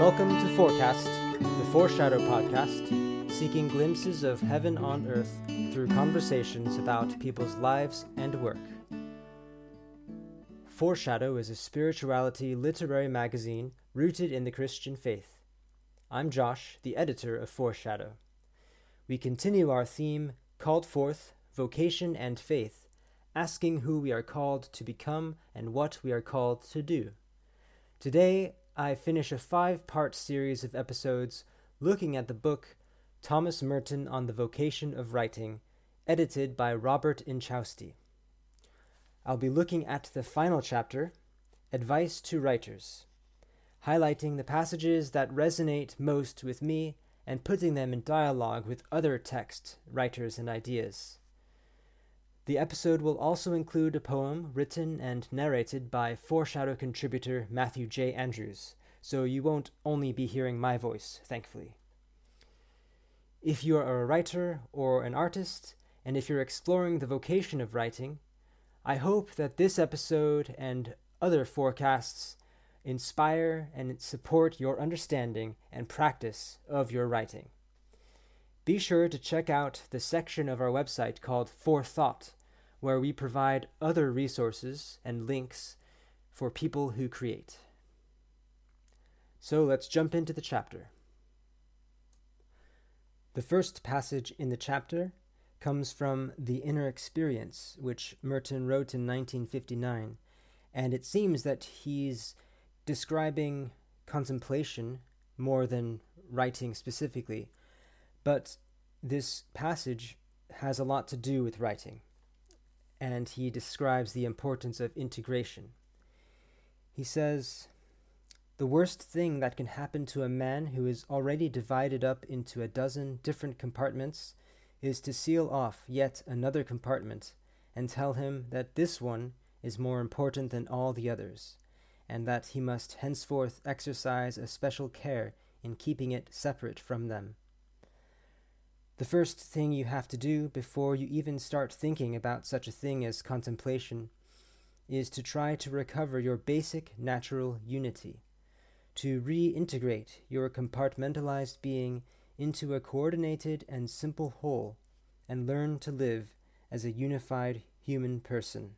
Welcome to Forecast, the Foreshadow podcast, seeking glimpses of heaven on earth through conversations about people's lives and work. Foreshadow is a spirituality literary magazine rooted in the Christian faith. I'm Josh, the editor of Foreshadow. We continue our theme, Called Forth Vocation and Faith, asking who we are called to become and what we are called to do. Today, I finish a five part series of episodes looking at the book Thomas Merton on the Vocation of Writing, edited by Robert Inchausti. I'll be looking at the final chapter, Advice to Writers, highlighting the passages that resonate most with me and putting them in dialogue with other text writers and ideas. The episode will also include a poem written and narrated by Foreshadow contributor Matthew J. Andrews, so you won't only be hearing my voice, thankfully. If you are a writer or an artist, and if you're exploring the vocation of writing, I hope that this episode and other forecasts inspire and support your understanding and practice of your writing. Be sure to check out the section of our website called Forethought, where we provide other resources and links for people who create. So let's jump into the chapter. The first passage in the chapter comes from The Inner Experience, which Merton wrote in 1959, and it seems that he's describing contemplation more than writing specifically. But this passage has a lot to do with writing, and he describes the importance of integration. He says, The worst thing that can happen to a man who is already divided up into a dozen different compartments is to seal off yet another compartment and tell him that this one is more important than all the others, and that he must henceforth exercise a special care in keeping it separate from them. The first thing you have to do before you even start thinking about such a thing as contemplation is to try to recover your basic natural unity, to reintegrate your compartmentalized being into a coordinated and simple whole, and learn to live as a unified human person.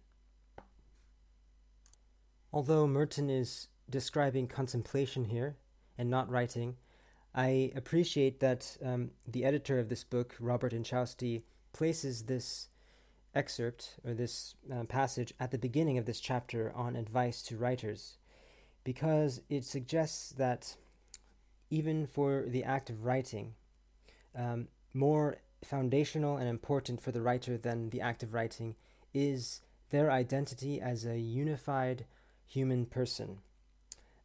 Although Merton is describing contemplation here and not writing, I appreciate that um, the editor of this book, Robert Inchausti, places this excerpt or this uh, passage at the beginning of this chapter on advice to writers because it suggests that even for the act of writing, um, more foundational and important for the writer than the act of writing is their identity as a unified human person.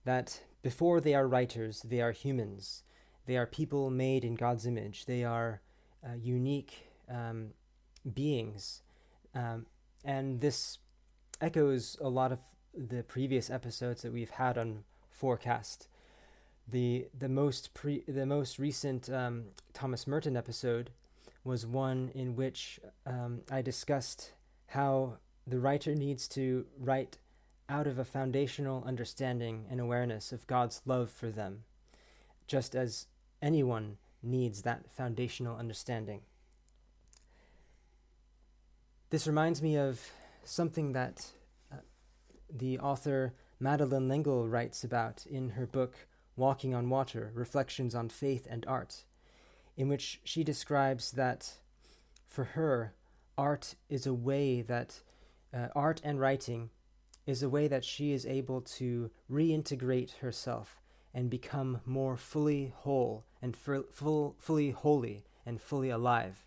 That before they are writers, they are humans. They are people made in God's image. They are uh, unique um, beings. Um, and this echoes a lot of the previous episodes that we've had on Forecast. The the most pre the most recent um, Thomas Merton episode was one in which um, I discussed how the writer needs to write out of a foundational understanding and awareness of God's love for them, just as anyone needs that foundational understanding. This reminds me of something that uh, the author Madeleine L'Engle writes about in her book Walking on Water Reflections on Faith and Art, in which she describes that for her, art is a way that uh, art and writing is a way that she is able to reintegrate herself and become more fully whole and full, fully holy and fully alive.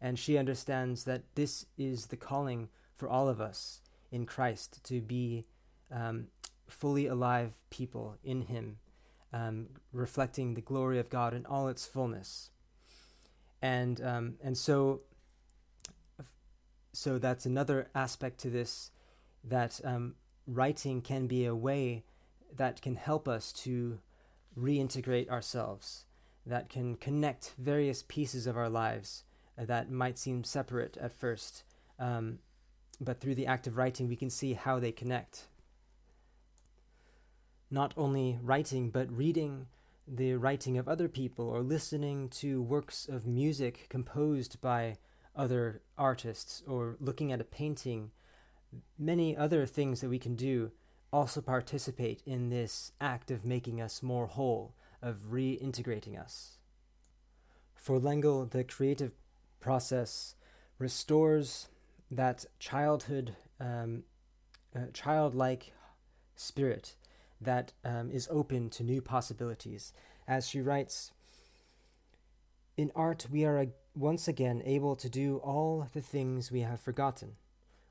And she understands that this is the calling for all of us in Christ to be um, fully alive people in Him, um, reflecting the glory of God in all its fullness. And um, and so so that's another aspect to this that um, writing can be a way that can help us to reintegrate ourselves, that can connect various pieces of our lives that might seem separate at first. Um, but through the act of writing, we can see how they connect. Not only writing, but reading the writing of other people or listening to works of music composed by other artists or looking at a painting, many other things that we can do also participate in this act of making us more whole, of reintegrating us. For L'Engle, the creative process restores that childhood, um, uh, childlike spirit that um, is open to new possibilities. As she writes, in art, we are once again able to do all the things we have forgotten.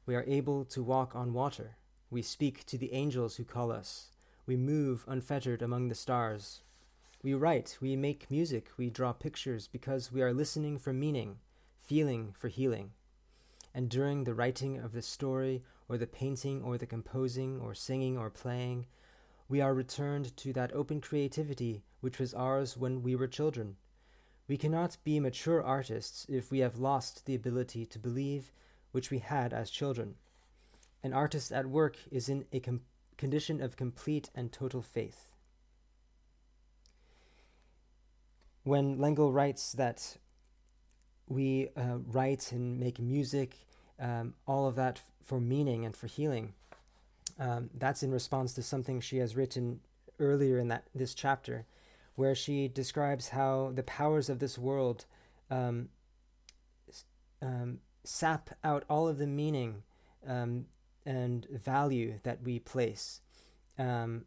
We are able to walk on water. We speak to the angels who call us. We move unfettered among the stars. We write, we make music, we draw pictures because we are listening for meaning, feeling for healing. And during the writing of the story, or the painting, or the composing, or singing, or playing, we are returned to that open creativity which was ours when we were children. We cannot be mature artists if we have lost the ability to believe which we had as children. An artist at work is in a com- condition of complete and total faith. When L'Engle writes that we uh, write and make music, um, all of that f- for meaning and for healing, um, that's in response to something she has written earlier in that this chapter, where she describes how the powers of this world um, um, sap out all of the meaning um, and value that we place. Um,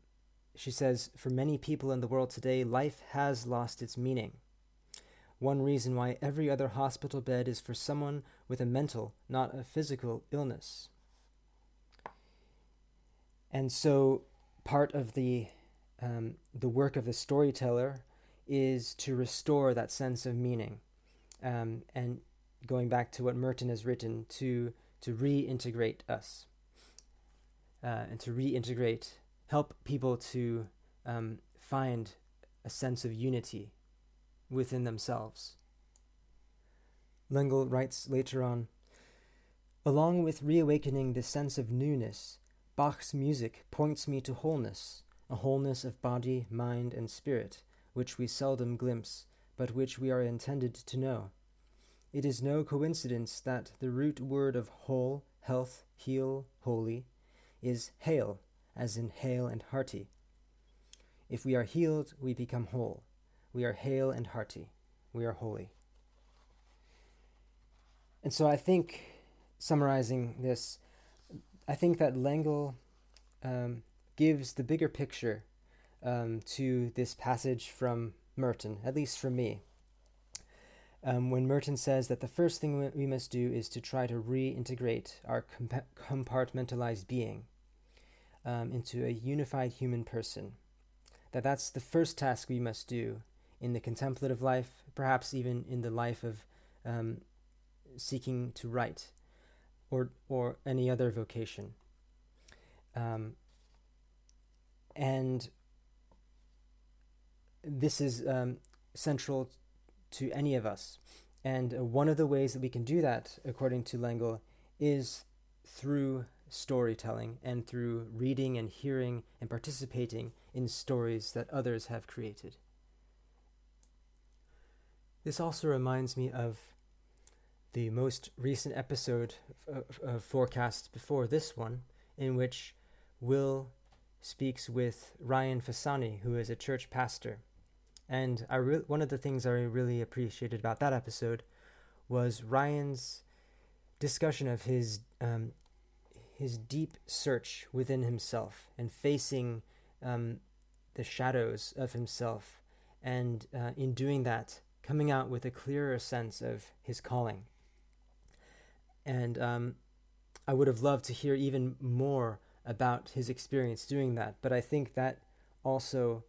she says, for many people in the world today, life has lost its meaning. One reason why every other hospital bed is for someone with a mental, not a physical illness. And so, part of the um, the work of the storyteller is to restore that sense of meaning, um, and going back to what Merton has written, to to reintegrate us, uh, and to reintegrate, help people to um, find a sense of unity within themselves. L'Engle writes later on, along with reawakening the sense of newness Bach's music points me to wholeness, a wholeness of body, mind, and spirit, which we seldom glimpse, but which we are intended to know. It is no coincidence that the root word of whole, health, heal, holy, is hale, as in hale and hearty. If we are healed, we become whole. We are hale and hearty. We are holy. And so I think, summarizing this, I think that L'Engle um, gives the bigger picture um, to this passage from Merton, at least for me. Um, when Merton says that the first thing we must do is to try to reintegrate our compa- compartmentalized being um, into a unified human person, that that's the first task we must do in the contemplative life, perhaps even in the life of um, seeking to write or or any other vocation. Um, and this is um, central to any of us. And uh, one of the ways that we can do that, according to L'Engle, is through storytelling and through reading and hearing and participating in stories that others have created. This also reminds me of the most recent episode of, of Forecast before this one, in which Will speaks with Ryan Fasani, who is a church pastor. And I re- one of the things I really appreciated about that episode was Ryan's discussion of his um, his deep search within himself and facing um, the shadows of himself, and uh, in doing that, coming out with a clearer sense of his calling and um, I would have loved to hear even more about his experience doing that. But I think that also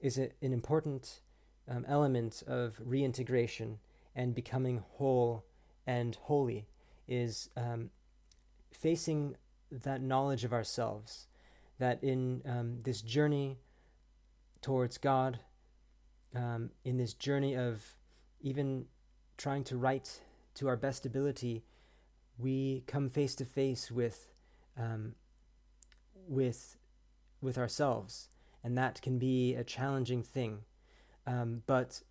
is a, an important um, element of reintegration and becoming whole and holy is um, facing that knowledge of ourselves that in um, this journey towards God, um, in this journey of even trying to write to our best ability we come face to face with um, with with ourselves, and that can be a challenging thing. Um, but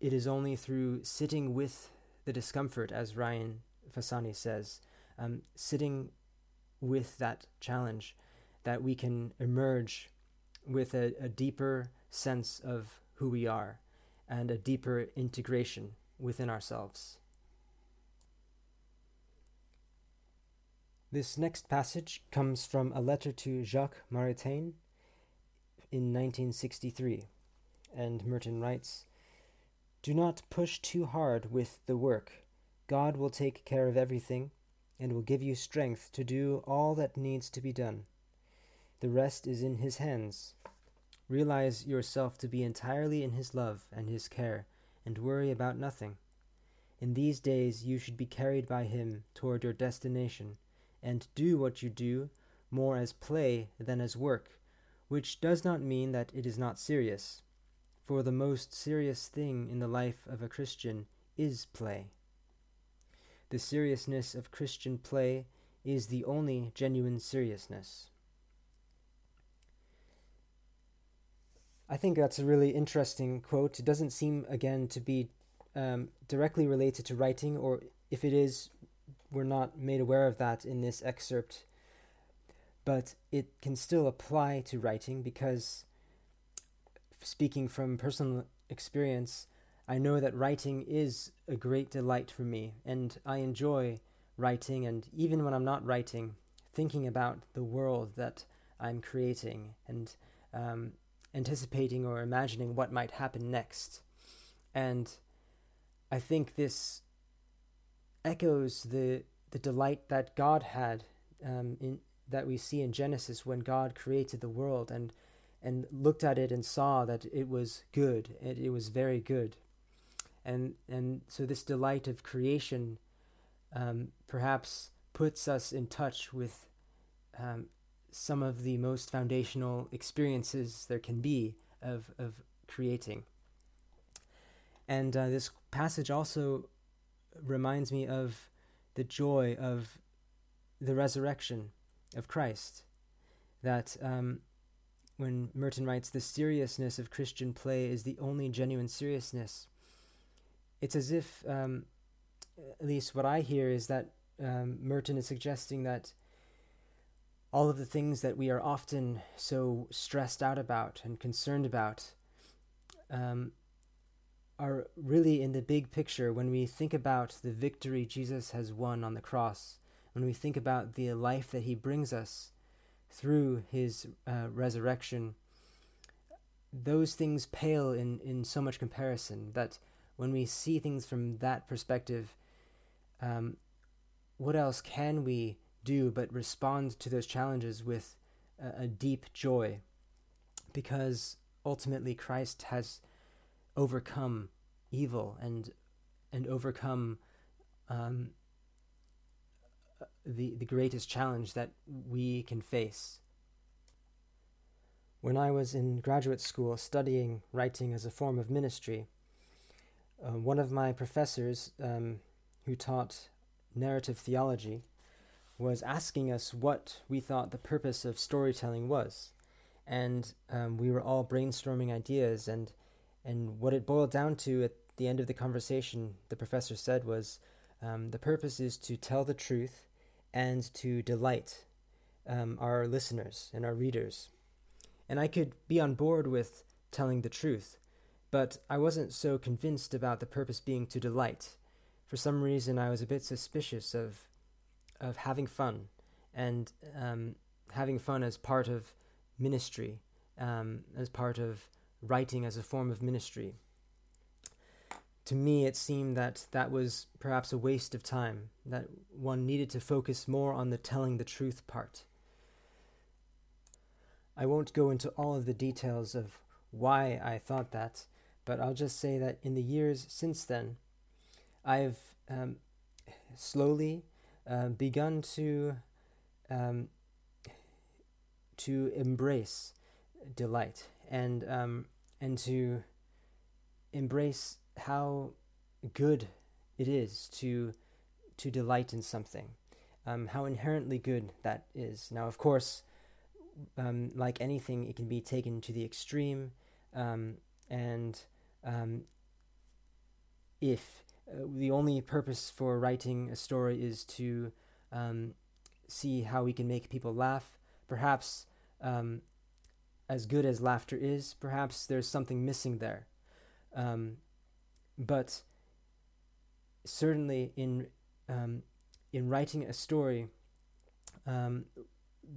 it is only through sitting with the discomfort, as Ryan Fasani says, um, sitting with that challenge, that we can emerge with a, a deeper sense of who we are and a deeper integration within ourselves. This next passage comes from a letter to Jacques Maritain in 1963, and Merton writes Do not push too hard with the work. God will take care of everything and will give you strength to do all that needs to be done. The rest is in His hands. Realize yourself to be entirely in His love and His care, and worry about nothing. In these days you should be carried by Him toward your destination and do what you do more as play than as work, which does not mean that it is not serious, for the most serious thing in the life of a Christian is play. The seriousness of Christian play is the only genuine seriousness. I think that's a really interesting quote. It doesn't seem, again, to be um, directly related to writing, or if it is, we're not made aware of that in this excerpt, but it can still apply to writing because, speaking from personal experience, I know that writing is a great delight for me, and I enjoy writing, and even when I'm not writing, thinking about the world that I'm creating and um, anticipating or imagining what might happen next. And I think this echoes the the delight that God had um, in that we see in Genesis when God created the world and and looked at it and saw that it was good. It, it was very good, and and so this delight of creation um, perhaps puts us in touch with um, some of the most foundational experiences there can be of of creating. And uh, this passage also reminds me of the joy of the resurrection of Christ. That um, when Merton writes, the seriousness of Christian play is the only genuine seriousness, it's as if, um, at least what I hear, is that um, Merton is suggesting that all of the things that we are often so stressed out about and concerned about um, are really in the big picture when we think about the victory Jesus has won on the cross, when we think about the life that he brings us through his uh, resurrection, those things pale in, in so much comparison that when we see things from that perspective, um, what else can we do but respond to those challenges with a, a deep joy? Because ultimately, Christ has overcome evil and and overcome um, the the greatest challenge that we can face. When I was in graduate school studying writing as a form of ministry, uh, one of my professors um, who taught narrative theology was asking us what we thought the purpose of storytelling was. And um, we were all brainstorming ideas, and and what it boiled down to at the end of the conversation, the professor said was um, the purpose is to tell the truth and to delight um, our listeners and our readers. And I could be on board with telling the truth, but I wasn't so convinced about the purpose being to delight. For some reason, I was a bit suspicious of of having fun and um, having fun as part of ministry, um, as part of writing as a form of ministry. To me, it seemed that that was perhaps a waste of time, that one needed to focus more on the telling the truth part. I won't go into all of the details of why I thought that, but I'll just say that in the years since then, I've um, slowly uh, begun to um, to embrace delight and um, and to embrace how good it is to to delight in something, um, how inherently good that is. Now, of course, um, like anything, it can be taken to the extreme, um, and um, if uh, the only purpose for writing a story is to um, see how we can make people laugh, perhaps um, as good as laughter is, perhaps there's something missing there. Um, but certainly in um, in writing a story, um,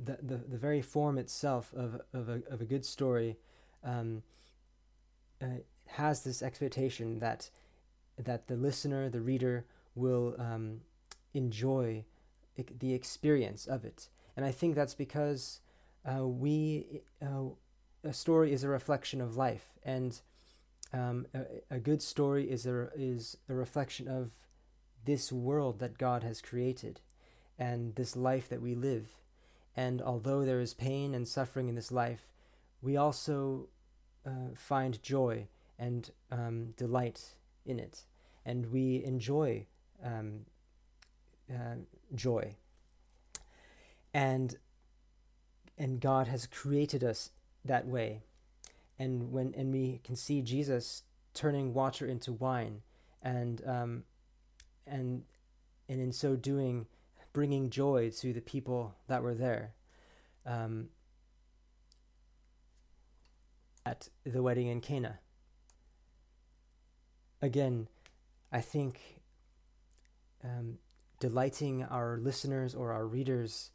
the, the the very form itself of of a of a good story um, uh, has this expectation that that the listener, the reader, will um, enjoy the experience of it, and I think that's because uh, we uh, a story is a reflection of life, and um, a, a, good story is a is a reflection of this world that God has created, and this life that we live. And although there is pain and suffering in this life, we also uh, find joy and um, delight in it, and we enjoy um, uh, joy. And and God has created us that way, and when and we can see Jesus turning water into wine, and um, and and in so doing, bringing joy to the people that were there. Um, at the wedding in Cana. Again, I think um, delighting our listeners or our readers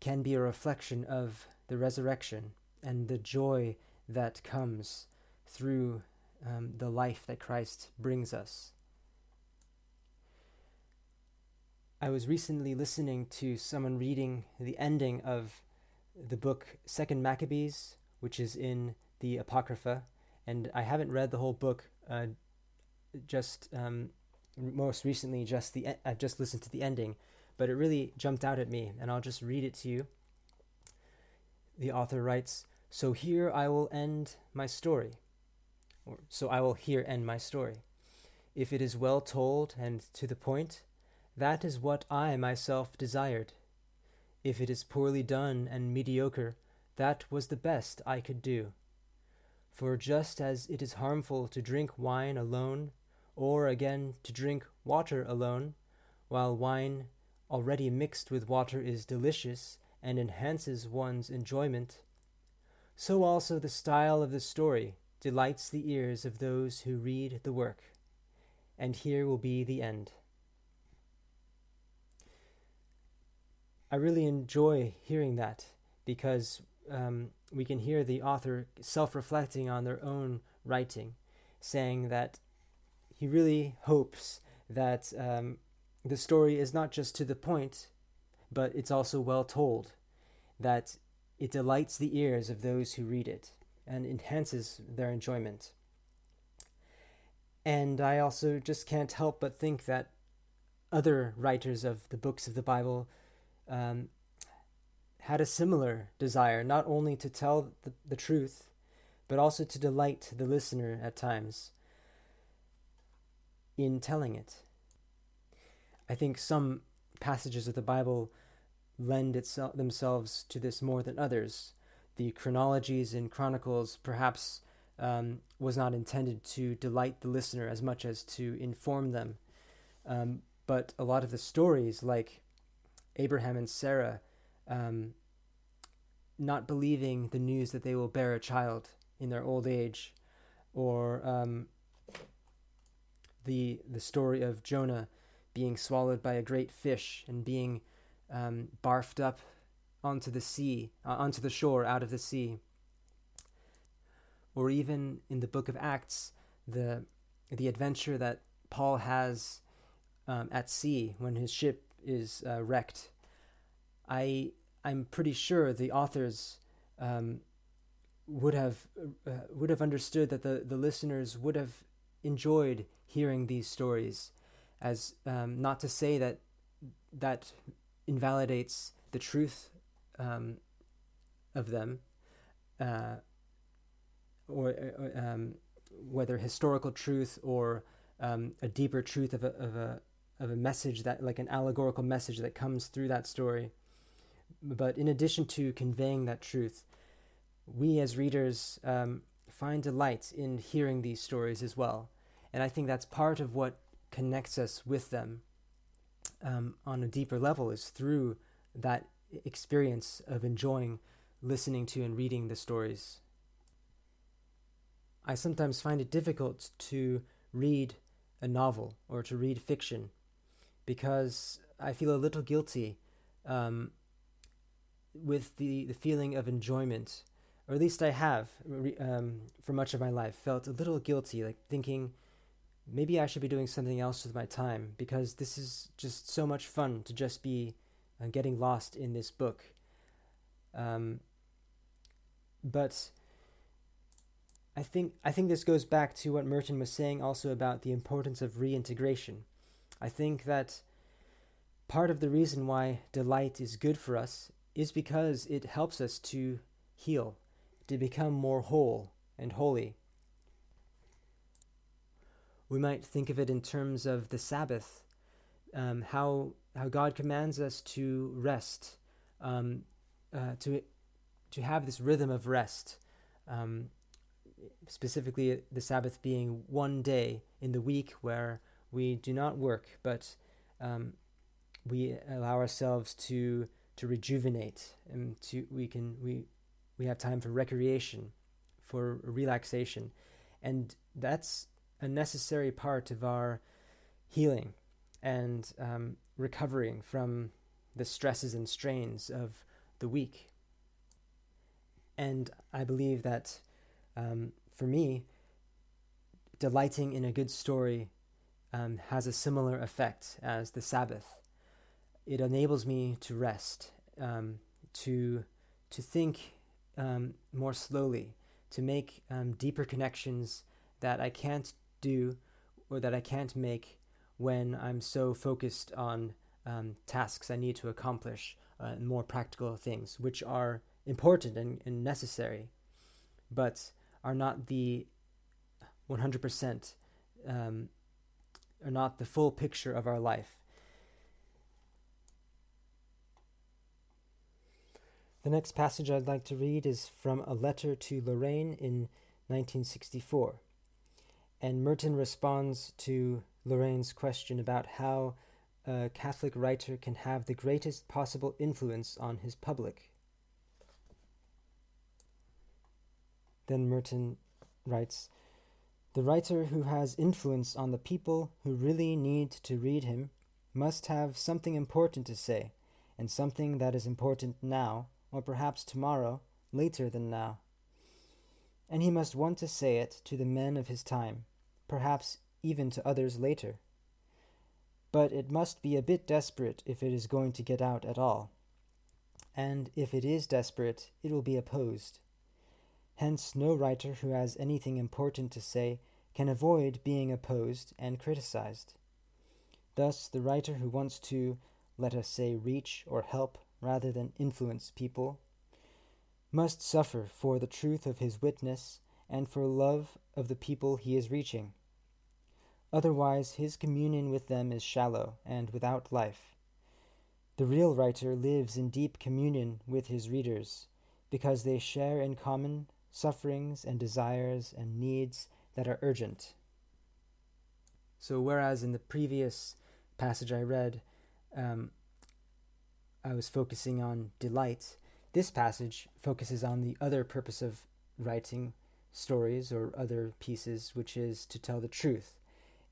can be a reflection of the resurrection and the joy that comes through um, the life that Christ brings us. I was recently listening to someone reading the ending of the book Second Maccabees, which is in the Apocrypha, and I haven't read the whole book. Uh, just um, most recently, just the I've just listened to the ending, but it really jumped out at me, and I'll just read it to you. The author writes, "So here I will end my story, or so I will here end my story. If it is well told and to the point, that is what I myself desired. If it is poorly done and mediocre, that was the best I could do. For just as it is harmful to drink wine alone, or again to drink water alone, while wine already mixed with water is delicious and enhances one's enjoyment, so also the style of the story delights the ears of those who read the work. And here will be the end. I really enjoy hearing that because um, we can hear the author self reflecting on their own writing, saying that he really hopes that um, the story is not just to the point, but it's also well told, that it delights the ears of those who read it and enhances their enjoyment. And I also just can't help but think that other writers of the books of the Bible um, had a similar desire, not only to tell the, the truth, but also to delight the listener at times in telling it. I think some passages of the Bible lend itself, themselves to this more than others. The chronologies and Chronicles perhaps um, was not intended to delight the listener as much as to inform them. Um, but a lot of the stories, like Abraham and Sarah um, not believing the news that they will bear a child in their old age, or um, the the story of Jonah being swallowed by a great fish and being um, barfed up onto the sea, uh, onto the shore, out of the sea. Or even in the book of Acts, the the adventure that Paul has um, at sea when his ship is uh, wrecked. I I'm pretty sure the authors um, would have uh, would have understood that the the listeners would have enjoyed hearing these stories, as um, not to say that that invalidates the truth um, of them, uh, or, or um, whether historical truth or um, a deeper truth of a, of a of a message that like an allegorical message that comes through that story. But in addition to conveying that truth, we as readers um, find delight in hearing these stories as well. And I think that's part of what connects us with them um, on a deeper level is through that experience of enjoying listening to and reading the stories. I sometimes find it difficult to read a novel or to read fiction because I feel a little guilty um, with the, the feeling of enjoyment, or at least I have um, for much of my life felt a little guilty, like thinking maybe I should be doing something else with my time because this is just so much fun to just be uh, getting lost in this book. Um, but I think I think this goes back to what Merton was saying also about the importance of reintegration. I think that part of the reason why delight is good for us is because it helps us to heal, to become more whole and holy. We might think of it in terms of the Sabbath, um, how how God commands us to rest, um, uh, to to have this rhythm of rest. Um, specifically, the Sabbath being one day in the week where we do not work, but um, we allow ourselves to to rejuvenate and to we can we we have time for recreation, for relaxation, and that's a necessary part of our healing and um, recovering from the stresses and strains of the week. And I believe that um, for me, delighting in a good story um, has a similar effect as the Sabbath. It enables me to rest, um, to to think um, more slowly, to make um, deeper connections that I can't do or that I can't make when I'm so focused on um, tasks I need to accomplish, uh, more practical things, which are important and, and necessary, but are not the 100%, um, are not the full picture of our life. The next passage I'd like to read is from a letter to Lorraine in 1964. And Merton responds to Lorraine's question about how a Catholic writer can have the greatest possible influence on his public. Then Merton writes The writer who has influence on the people who really need to read him must have something important to say, and something that is important now, or perhaps tomorrow, later than now. And he must want to say it to the men of his time, perhaps even to others later. But it must be a bit desperate if it is going to get out at all. And if it is desperate, it will be opposed. Hence, no writer who has anything important to say can avoid being opposed and criticized. Thus, the writer who wants to, let us say, reach or help rather than influence people, must suffer for the truth of his witness and for love of the people he is reaching. Otherwise, his communion with them is shallow and without life. The real writer lives in deep communion with his readers, because they share in common sufferings and desires and needs that are urgent. So, whereas in the previous passage I read, um, I was focusing on delight, this passage focuses on the other purpose of writing stories or other pieces, which is to tell the truth.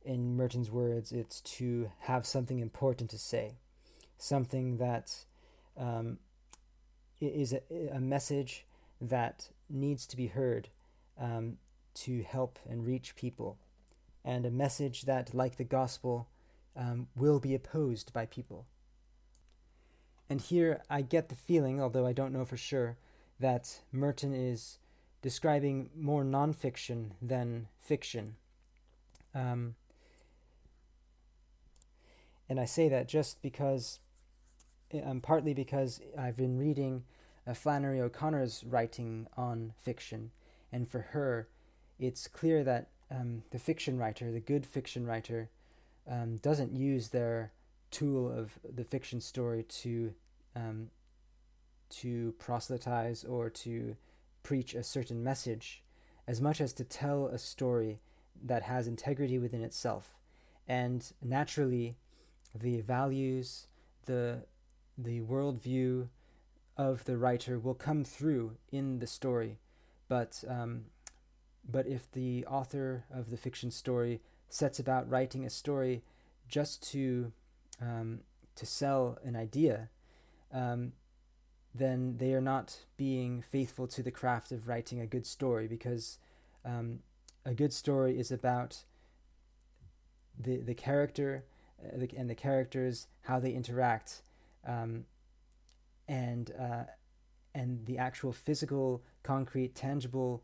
In Merton's words, it's to have something important to say, something that um, is a, a message that needs to be heard um, to help and reach people, and a message that, like the gospel, um, will be opposed by people. And here I get the feeling, although I don't know for sure, that Merton is describing more nonfiction than fiction. Um, and I say that just because, um, partly because I've been reading uh, Flannery O'Connor's writing on fiction, and for her, it's clear that um, the fiction writer, the good fiction writer, um, doesn't use their tool of the fiction story to um, to proselytize or to preach a certain message. as much as to tell a story that has integrity within itself. And naturally, the values, the, the worldview of the writer will come through in the story. But, um, but if the author of the fiction story sets about writing a story just to, um, to sell an idea, um, then they are not being faithful to the craft of writing a good story because um, a good story is about the the character uh, and the characters how they interact um, and uh, and the actual physical concrete tangible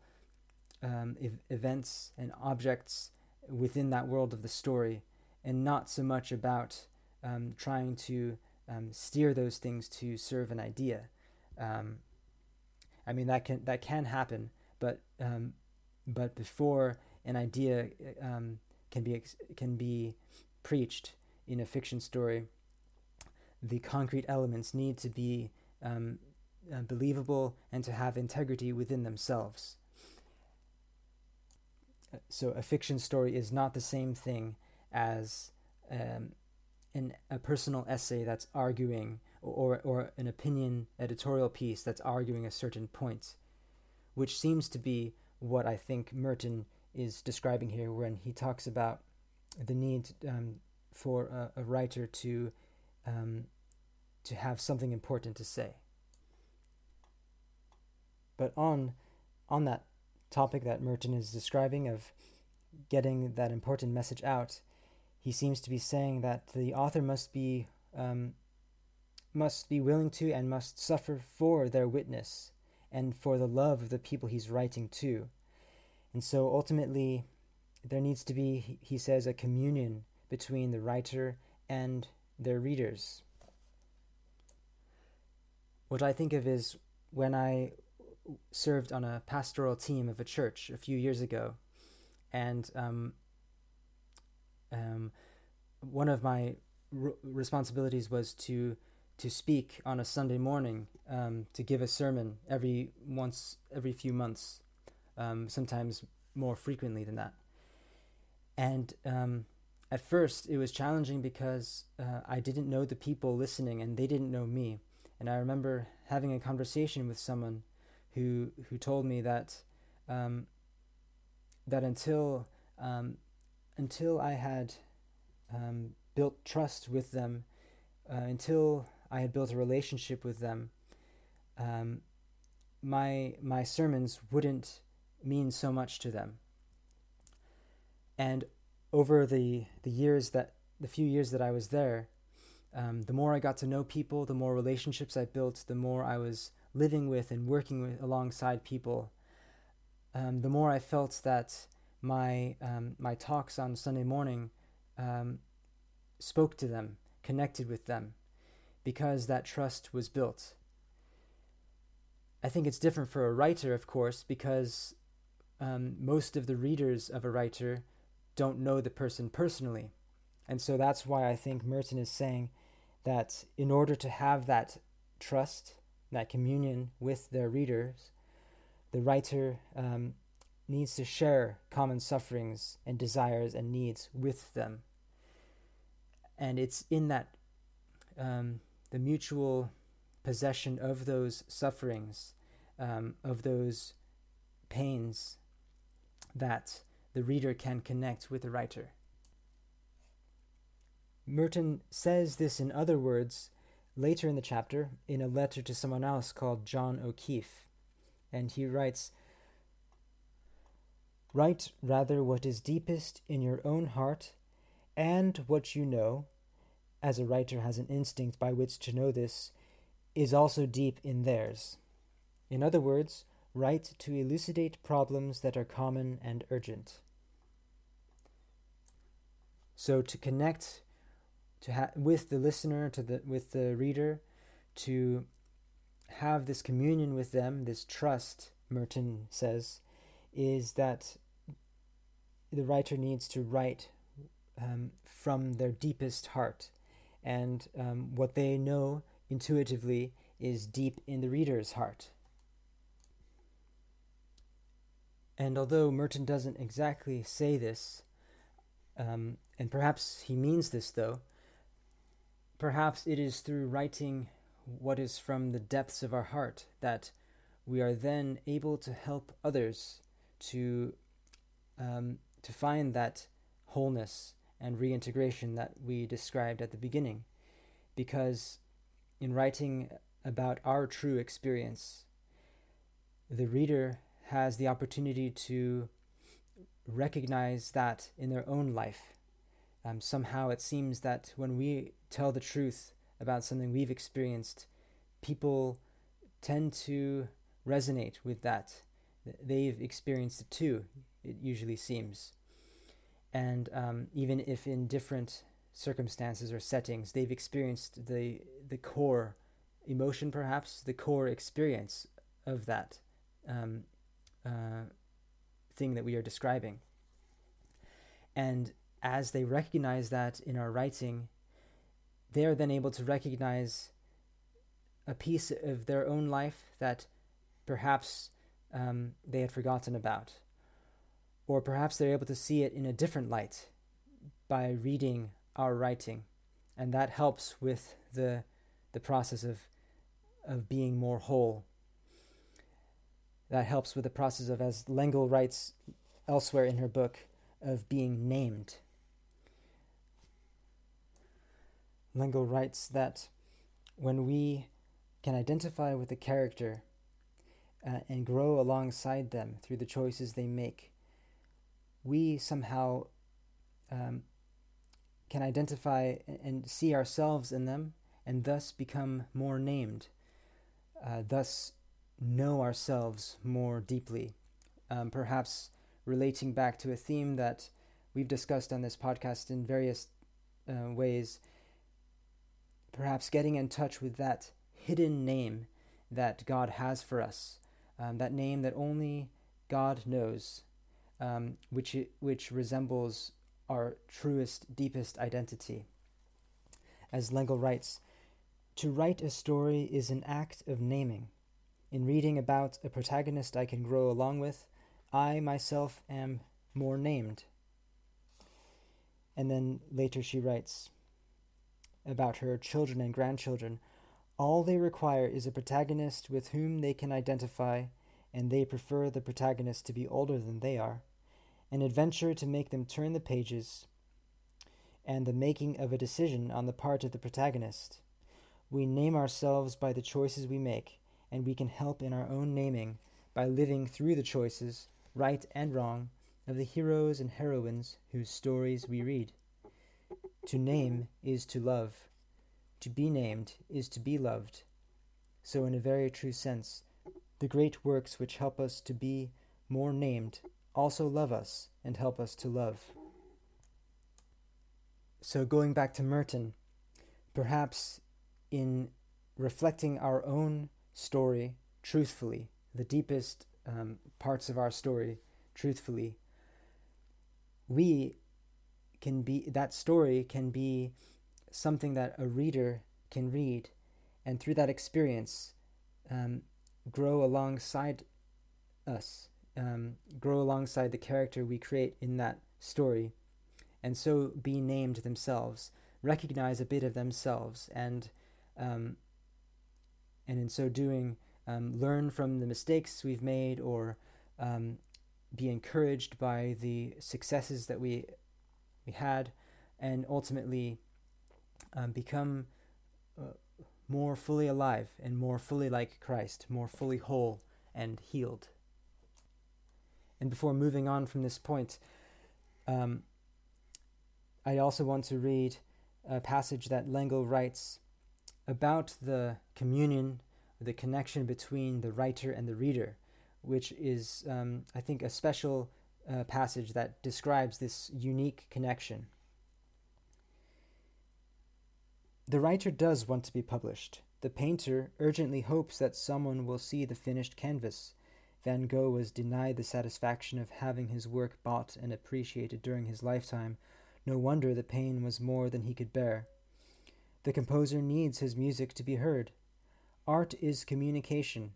um, ev- events and objects within that world of the story and not so much about um, trying to um, steer those things to serve an idea um, I mean that can that can happen, but um, but before an idea um, can be can be preached in a fiction story, the concrete elements need to be um, uh, believable and to have integrity within themselves. So a fiction story is not the same thing as um, an, a personal essay that's arguing or, or an opinion editorial piece that's arguing a certain point, which seems to be what I think Merton is describing here when he talks about the need um, for a, a, writer to um, to have something important to say. But on on that topic that Merton is describing of getting that important message out, he seems to be saying that the author must be um, must be willing to and must suffer for their witness and for the love of the people he's writing to. And so ultimately, there needs to be, he says, a communion between the writer and their readers. What I think of is when I served on a pastoral team of a church a few years ago, and um, um, one of my r- responsibilities was to to speak on a Sunday morning, um, to give a sermon every once every few months, um, sometimes more frequently than that. And um, at first, it was challenging because uh, I didn't know the people listening, and they didn't know me. And I remember having a conversation with someone who who told me that um, that until um, until I had um, built trust with them, uh, until I had built a relationship with them, um, my my sermons wouldn't mean so much to them. And over the the years that the few years that I was there, um, the more I got to know people, the more relationships I built, the more I was living with and working with alongside people, um, the more I felt that my um, my talks on Sunday morning um, spoke to them, connected with them, because that trust was built. I think it's different for a writer, of course, because um, most of the readers of a writer don't know the person personally. And so that's why I think Merton is saying that in order to have that trust, that communion with their readers, the writer um, needs to share common sufferings and desires and needs with them. And it's in that um, the mutual possession of those sufferings, um, of those pains, that the reader can connect with the writer. Merton says this in other words later in the chapter in a letter to someone else called John O'Keefe. And he writes Write rather what is deepest in your own heart and what you know, as a writer has an instinct by which to know this, is also deep in theirs. In other words, write to elucidate problems that are common and urgent. So to connect to ha- with the listener, to the with the reader, to have this communion with them, this trust, Merton says, is that the writer needs to write um, from their deepest heart and um, what they know intuitively is deep in the reader's heart. And although Merton doesn't exactly say this, um, and perhaps he means this though, perhaps it is through writing what is from the depths of our heart that we are then able to help others to um, to find that wholeness and reintegration that we described at the beginning, because in writing about our true experience, the reader has the opportunity to recognize that in their own life. Um, somehow it seems that when we tell the truth about something we've experienced, people tend to resonate with that. They've experienced it too, it usually seems. And um, even if in different circumstances or settings, they've experienced the, the core emotion, perhaps, the core experience of that um, uh, thing that we are describing. And as they recognize that in our writing, they are then able to recognize a piece of their own life that perhaps um, they had forgotten about. Or perhaps they're able to see it in a different light by reading our writing. And that helps with the, the process of, of being more whole. That helps with the process of, as L'Engle writes elsewhere in her book, of being named. L'Engle writes that when we can identify with a character uh, and grow alongside them through the choices they make, we somehow um, can identify and see ourselves in them and thus become more named, uh, thus know ourselves more deeply. Um, perhaps relating back to a theme that we've discussed on this podcast in various uh, ways, perhaps getting in touch with that hidden name that God has for us, um, that name that only God knows, um, which, which resembles our truest, deepest identity. As L'Engle writes, to write a story is an act of naming. In reading about a protagonist I can grow along with, I myself am more named. And then later she writes about her children and grandchildren all they require is a protagonist with whom they can identify, and they prefer the protagonist to be older than they are, an adventure to make them turn the pages, and the making of a decision on the part of the protagonist. We name ourselves by the choices we make, and we can help in our own naming by living through the choices, right and wrong, of the heroes and heroines whose stories we read. To name is to love. To be named is to be loved. So, in a very true sense, the great works which help us to be more named also love us and help us to love. So, going back to Merton, perhaps in reflecting our own story truthfully, the deepest um, parts of our story truthfully, we can be, that story can be something that a reader can read and through that experience um, grow alongside us, um, grow alongside the character we create in that story, and so be named themselves, recognize a bit of themselves, and um, and in so doing, um, learn from the mistakes we've made, or um, be encouraged by the successes that we we had, and ultimately um, become uh, more fully alive and more fully like Christ, more fully whole and healed. And before moving on from this point, um, I also want to read a passage that L'Engle writes about the communion, the connection between the writer and the reader, which is, um, I think, a special uh, passage that describes this unique connection. The writer does want to be published. The painter urgently hopes that someone will see the finished canvas. Van Gogh was denied the satisfaction of having his work bought and appreciated during his lifetime. No wonder the pain was more than he could bear. The composer needs his music to be heard. Art is communication,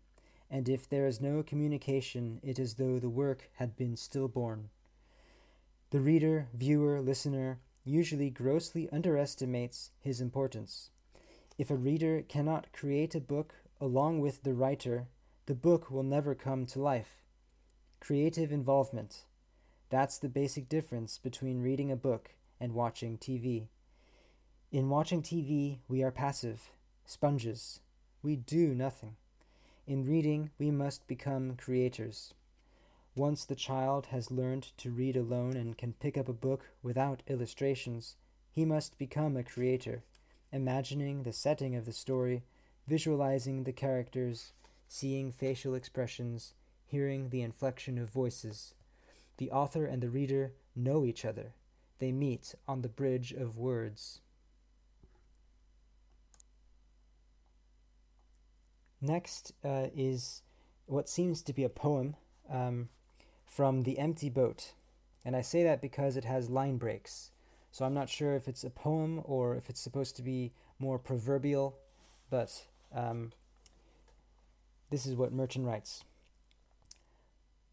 and if there is no communication, it is as though the work had been stillborn. The reader, viewer, listener usually grossly underestimates his importance. If a reader cannot create a book along with the writer, the book will never come to life. Creative involvement. That's the basic difference between reading a book and watching TV. In watching TV, we are passive, sponges. We do nothing. In reading, we must become creators. Once the child has learned to read alone and can pick up a book without illustrations, he must become a creator, imagining the setting of the story, visualizing the characters, seeing facial expressions, hearing the inflection of voices. The author and the reader know each other. They meet on the bridge of words. Next uh, is what seems to be a poem um, from The Empty Boat. And I say that because it has line breaks. So I'm not sure if it's a poem or if it's supposed to be more proverbial, but um, this is what Merton writes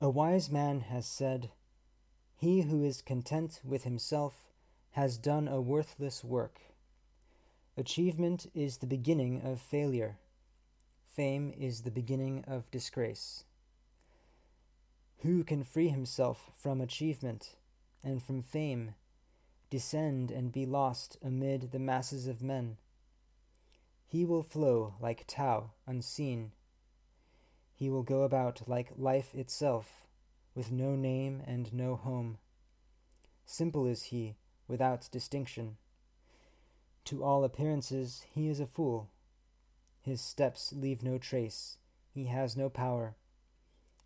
A wise man has said, He who is content with himself has done a worthless work. Achievement is the beginning of failure. Fame is the beginning of disgrace. Who can free himself from achievement and from fame, descend and be lost amid the masses of men? He will flow like Tao unseen. He will go about like life itself, with no name and no home. Simple is he, without distinction. To all appearances, he is a fool his steps leave no trace. He has no power.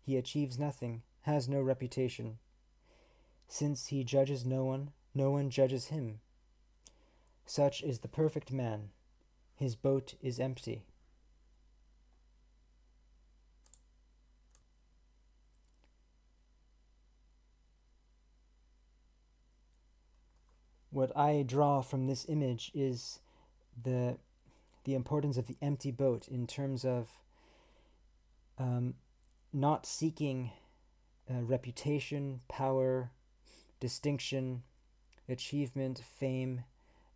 He achieves nothing, has no reputation. Since he judges no one, no one judges him. Such is the perfect man. His boat is empty. What I draw from this image is the the importance of the empty boat in terms of um, not seeking uh, reputation, power, distinction, achievement, fame,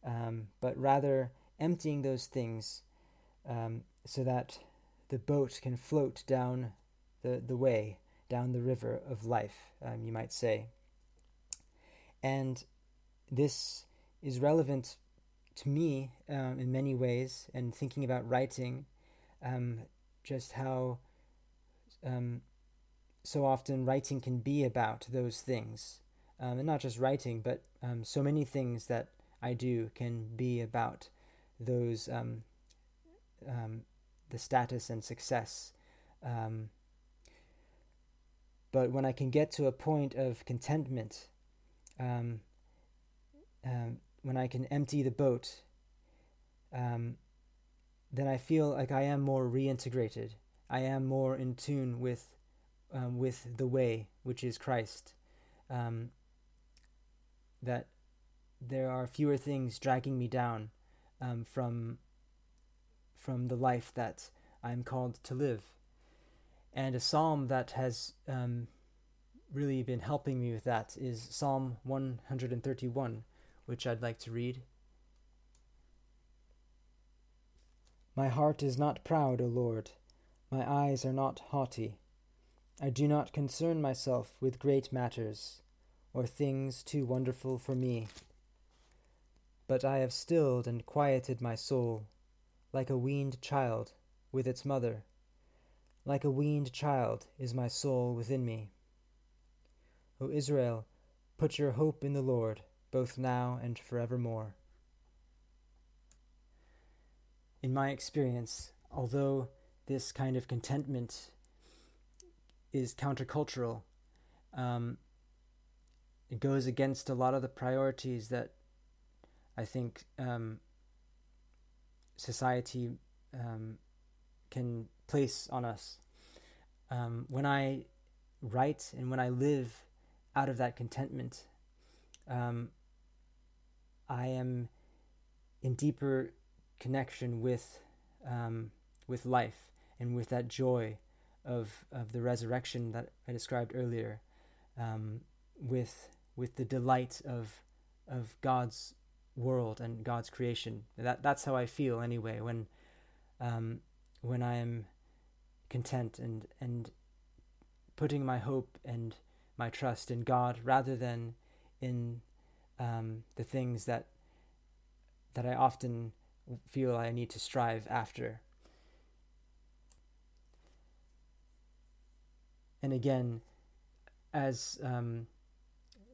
um, but rather emptying those things um, so that the boat can float down the, the way, down the river of life, um, you might say. And this is relevant to me, um, in many ways, and thinking about writing, um, just how um, so often writing can be about those things. Um, and not just writing, but um, so many things that I do can be about those, um, the status and success. but when I can get to a point of contentment, um, when I can empty the boat, um, then I feel like I am more reintegrated. I am more in tune with um, with the way, which is Christ. Um, that there are fewer things dragging me down um, from from the life that I'm called to live. And a psalm that has um, really been helping me with that is Psalm 131 which I'd like to read. My heart is not proud, O Lord. My eyes are not haughty. I do not concern myself with great matters, or things too wonderful for me. But I have stilled and quieted my soul, like a weaned child with its mother. Like a weaned child is my soul within me. O Israel, put your hope in the Lord both now and forevermore. In my experience, although this kind of contentment is countercultural, um, it goes against a lot of the priorities that I think um, society um, can place on us. Um, when I write and when I live out of that contentment, um, I am in deeper connection with um, with life and with that joy of of the resurrection that I described earlier, um, with with the delight of of God's world and God's creation. That that's how I feel anyway when um, when I am content and and putting my hope and my trust in God rather than in um, the things that that I often feel I need to strive after. And again, as um,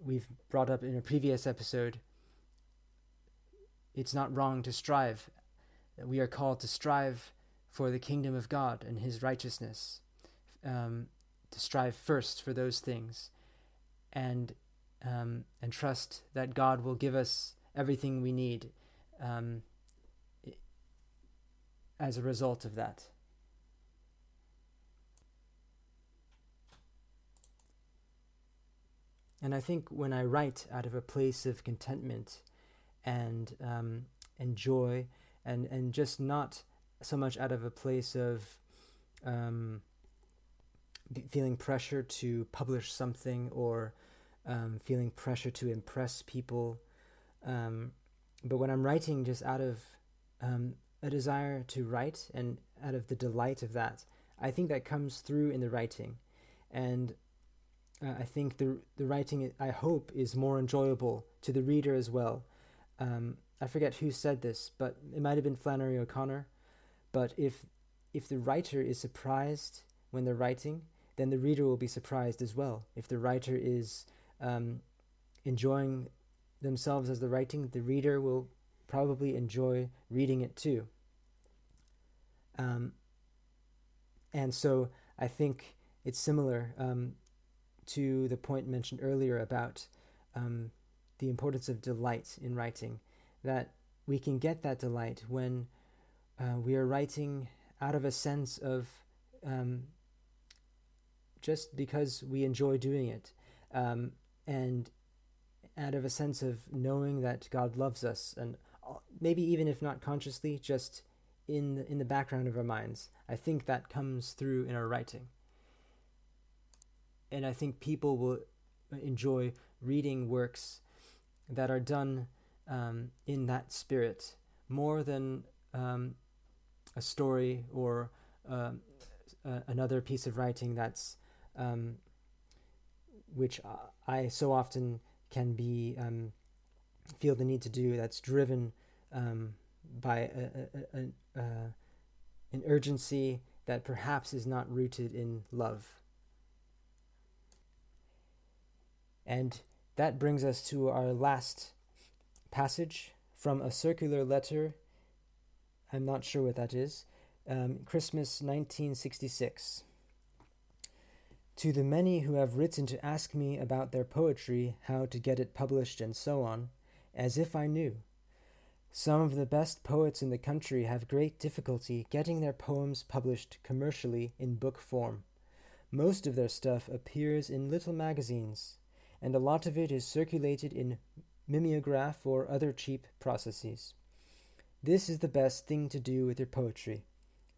we've brought up in a previous episode, it's not wrong to strive. We are called to strive for the kingdom of God and His righteousness, um, to strive first for those things, and um, and trust that God will give us everything we need um, as a result of that. And I think when I write out of a place of contentment and um, and joy, and and just not so much out of a place of um, feeling pressure to publish something or um, feeling pressure to impress people, um, but when I'm writing just out of um, a desire to write and out of the delight of that, I think that comes through in the writing, and uh, I think the the writing I hope is more enjoyable to the reader as well. Um, I forget who said this, but it might have been Flannery O'Connor. But if if the writer is surprised when they're writing, then the reader will be surprised as well. If the writer is um, enjoying themselves as the writing, the reader will probably enjoy reading it too. Um, and so I think it's similar um, to the point mentioned earlier about um, the importance of delight in writing, that we can get that delight when uh, we are writing out of a sense of um, just because we enjoy doing it, um, and out of a sense of knowing that God loves us, and uh, maybe even if not consciously, just in the, in the background of our minds. I think that comes through in our writing and I think people will enjoy reading works that are done um, in that spirit more than um, a story or uh, another piece of writing that's um, which I so often can be um, feel the need to do that's driven um, by a, a, a, an urgency that perhaps is not rooted in love. And that brings us to our last passage from a circular letter. I'm not sure what that is. Um, Christmas 1966. To the many who have written to ask me about their poetry, how to get it published, and so on, as if I knew. Some of the best poets in the country have great difficulty getting their poems published commercially in book form. Most of their stuff appears in little magazines, and a lot of it is circulated in mimeograph or other cheap processes. This is the best thing to do with your poetry,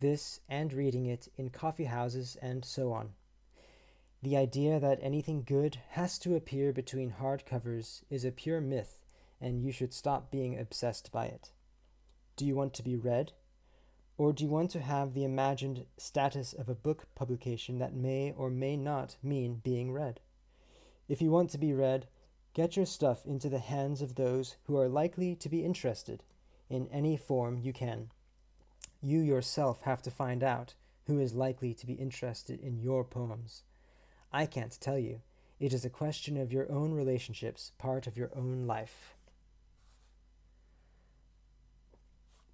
this and reading it in coffee houses and so on. The idea that anything good has to appear between hard covers is a pure myth, and you should stop being obsessed by it. Do you want to be read? Or do you want to have the imagined status of a book publication that may or may not mean being read? If you want to be read, get your stuff into the hands of those who are likely to be interested in any form you can. You yourself have to find out who is likely to be interested in your poems. I can't tell you. It is a question of your own relationships, part of your own life.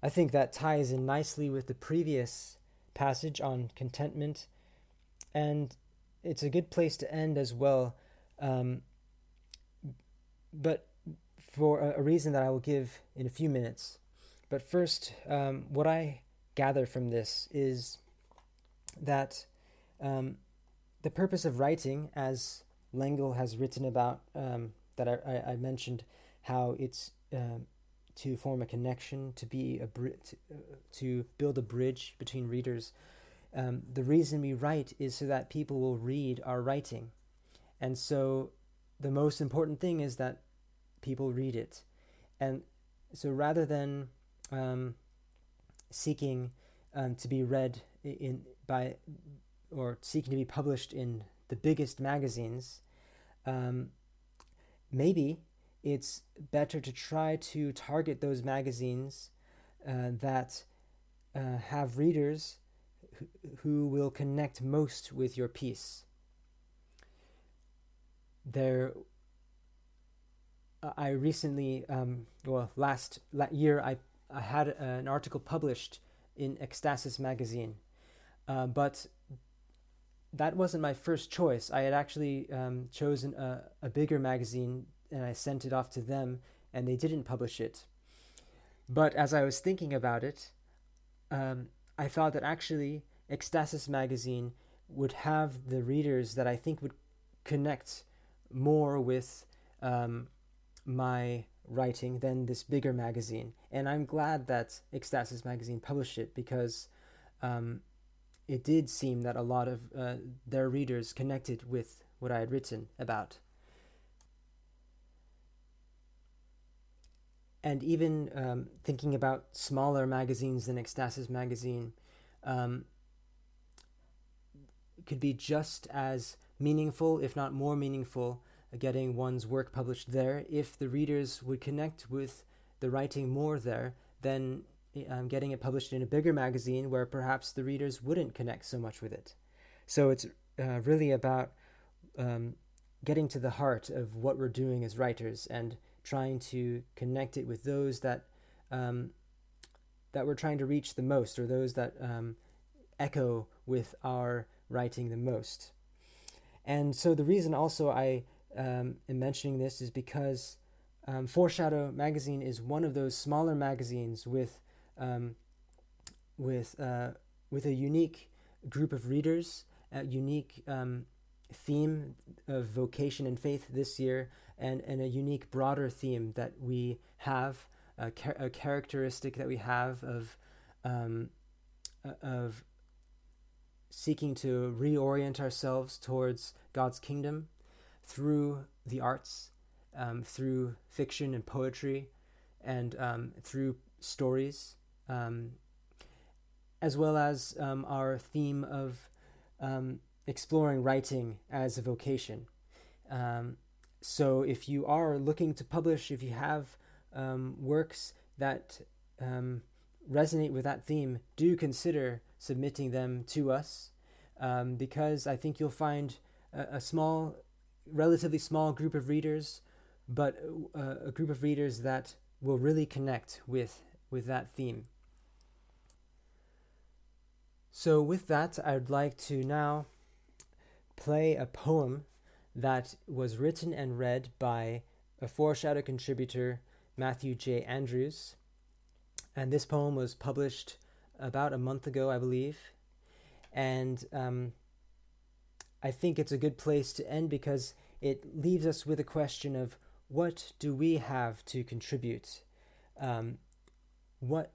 I think that ties in nicely with the previous passage on contentment, and it's a good place to end as well um, but for a, reason that I will give in a few minutes. But first, um, what I gather from this is that um, the purpose of writing, as L'Engle has written about, um, that I, I, mentioned, how it's um, to form a connection, to be a to, uh, to build a bridge between readers, um, the reason we write is so that people will read our writing. And so the most important thing is that people read it. And so rather than um, seeking um, to be read in by or seeking to be published in the biggest magazines, um, maybe it's better to try to target those magazines uh, that uh, have readers who, will connect most with your piece. There, I recently, um, well, last year, I, I had an article published in Ekstasis magazine, uh, but that wasn't my first choice. I had actually um, chosen a, a bigger magazine and I sent it off to them, and they didn't publish it. But as I was thinking about it, um, I thought that actually Ekstasis magazine would have the readers that I think would connect more with um, my writing than this bigger magazine. And I'm glad that Ekstasis magazine published it because um, it did seem that a lot of uh, their readers connected with what I had written about. And even um, thinking about smaller magazines than Ekstasis magazine um, could be just as meaningful, if not more meaningful, getting one's work published there if the readers would connect with the writing more there than um, getting it published in a bigger magazine where perhaps the readers wouldn't connect so much with it. So it's uh, really about um, getting to the heart of what we're doing as writers and trying to connect it with those that um, that we're trying to reach the most, or those that um, echo with our writing the most. And so the reason also I um, am mentioning this is because um, Foreshadow magazine is one of those smaller magazines with um, with uh, with a unique group of readers, a unique um, theme of vocation and faith this year, and, and a unique broader theme that we have, a, char- a characteristic that we have of um, of seeking to reorient ourselves towards God's kingdom through the arts, um, through fiction and poetry, and um, through stories um, as well as um, our theme of um, exploring writing as a vocation. Um, so, if you are looking to publish, if you have um, works that um, resonate with that theme, do consider submitting them to us because I think you'll find a, a, small, relatively small group of readers, but uh, a group of readers that will really connect with, with that theme. So, with that, I'd like to now play a poem that was written and read by a foreshadow contributor, Matthew J. Andrews. And this poem was published about a month ago, I believe. And um, I think it's a good place to end because it leaves us with a question of what do we have to contribute? Um, what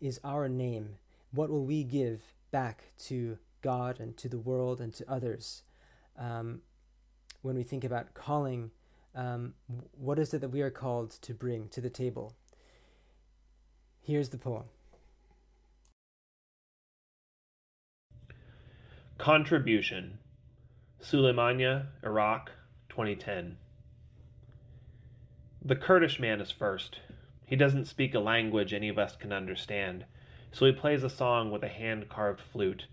is our name what will we give back to God and to the world and to others um, when we think about calling? Um, what is it that we are called to bring to the table? Here's the poem Contribution Suleimania, Iraq, 2010. The Kurdish man is first. He doesn't speak a language any of us can understand so he plays a song with a hand carved flute,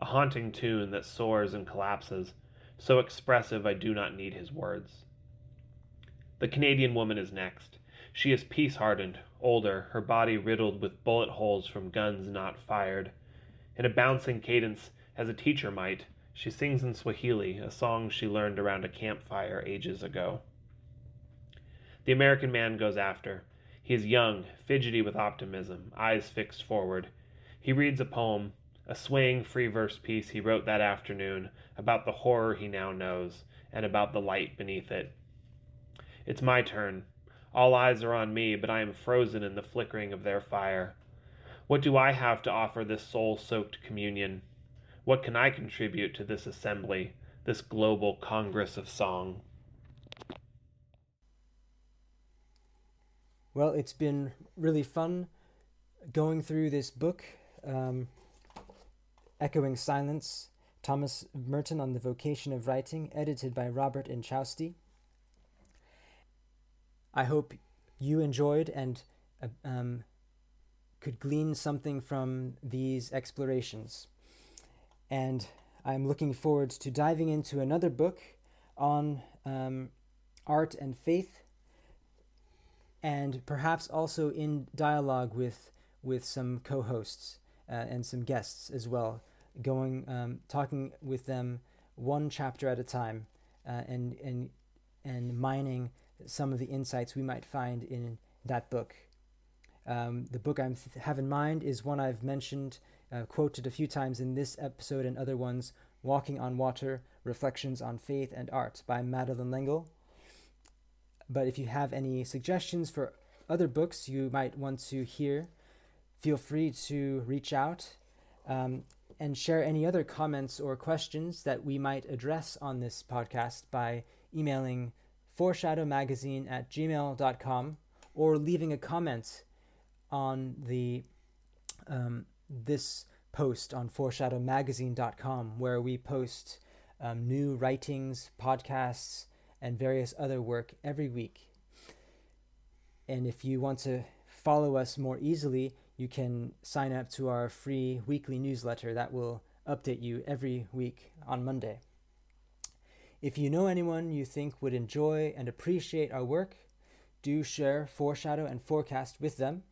a haunting tune that soars and collapses, so expressive I do not need his words. The Canadian woman is next. She is peace hardened, older, her body riddled with bullet holes from guns not fired. In a bouncing cadence, as a teacher might, she sings in Swahili, a song she learned around a campfire ages ago. The American man goes after. He is young, fidgety with optimism, eyes fixed forward. He reads a poem, a swaying free verse piece he wrote that afternoon about the horror he now knows and about the light beneath it. It's my turn. All eyes are on me, but I am frozen in the flickering of their fire. What do I have to offer this soul soaked communion? What can I contribute to this assembly, this global congress of song? Well, it's been really fun going through this book, um, Echoing Silence, Thomas Merton on the Vocation of Writing, edited by Robert Inchausti. I hope you enjoyed and uh, um, could glean something from these explorations. And I'm looking forward to diving into another book on um, art and faith and perhaps also in dialogue with with some co-hosts uh, and some guests as well, going um, talking with them one chapter at a time, uh, and and and mining some of the insights we might find in that book. Um, the book I th- have in mind is one I've mentioned, uh, quoted a few times in this episode and other ones Walking on Water Reflections on Faith and Art by Madeleine L'Engle. But if you have any suggestions for other books you might want to hear, feel free to reach out um, and share any other comments or questions that we might address on this podcast by emailing foreshadowmagazine at gmail.com or leaving a comment on the um, this post on foreshadowmagazine.com where we post um, new writings, podcasts, and various other work every week. And if you want to follow us more easily, you can sign up to our free weekly newsletter that will update you every week on Monday. If you know anyone you think would enjoy and appreciate our work, do share Foreshadow and Forecast with them,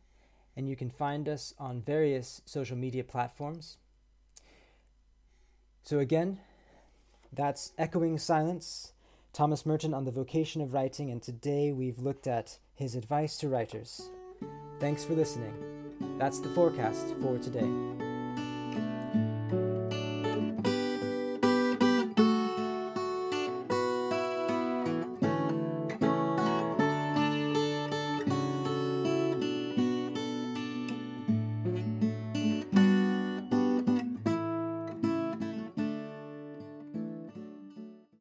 and you can find us on various social media platforms. So, again, that's Echoing Silence Thomas Merton on the vocation of writing, and today we've looked at his advice to writers. Thanks for listening. That's the forecast for today.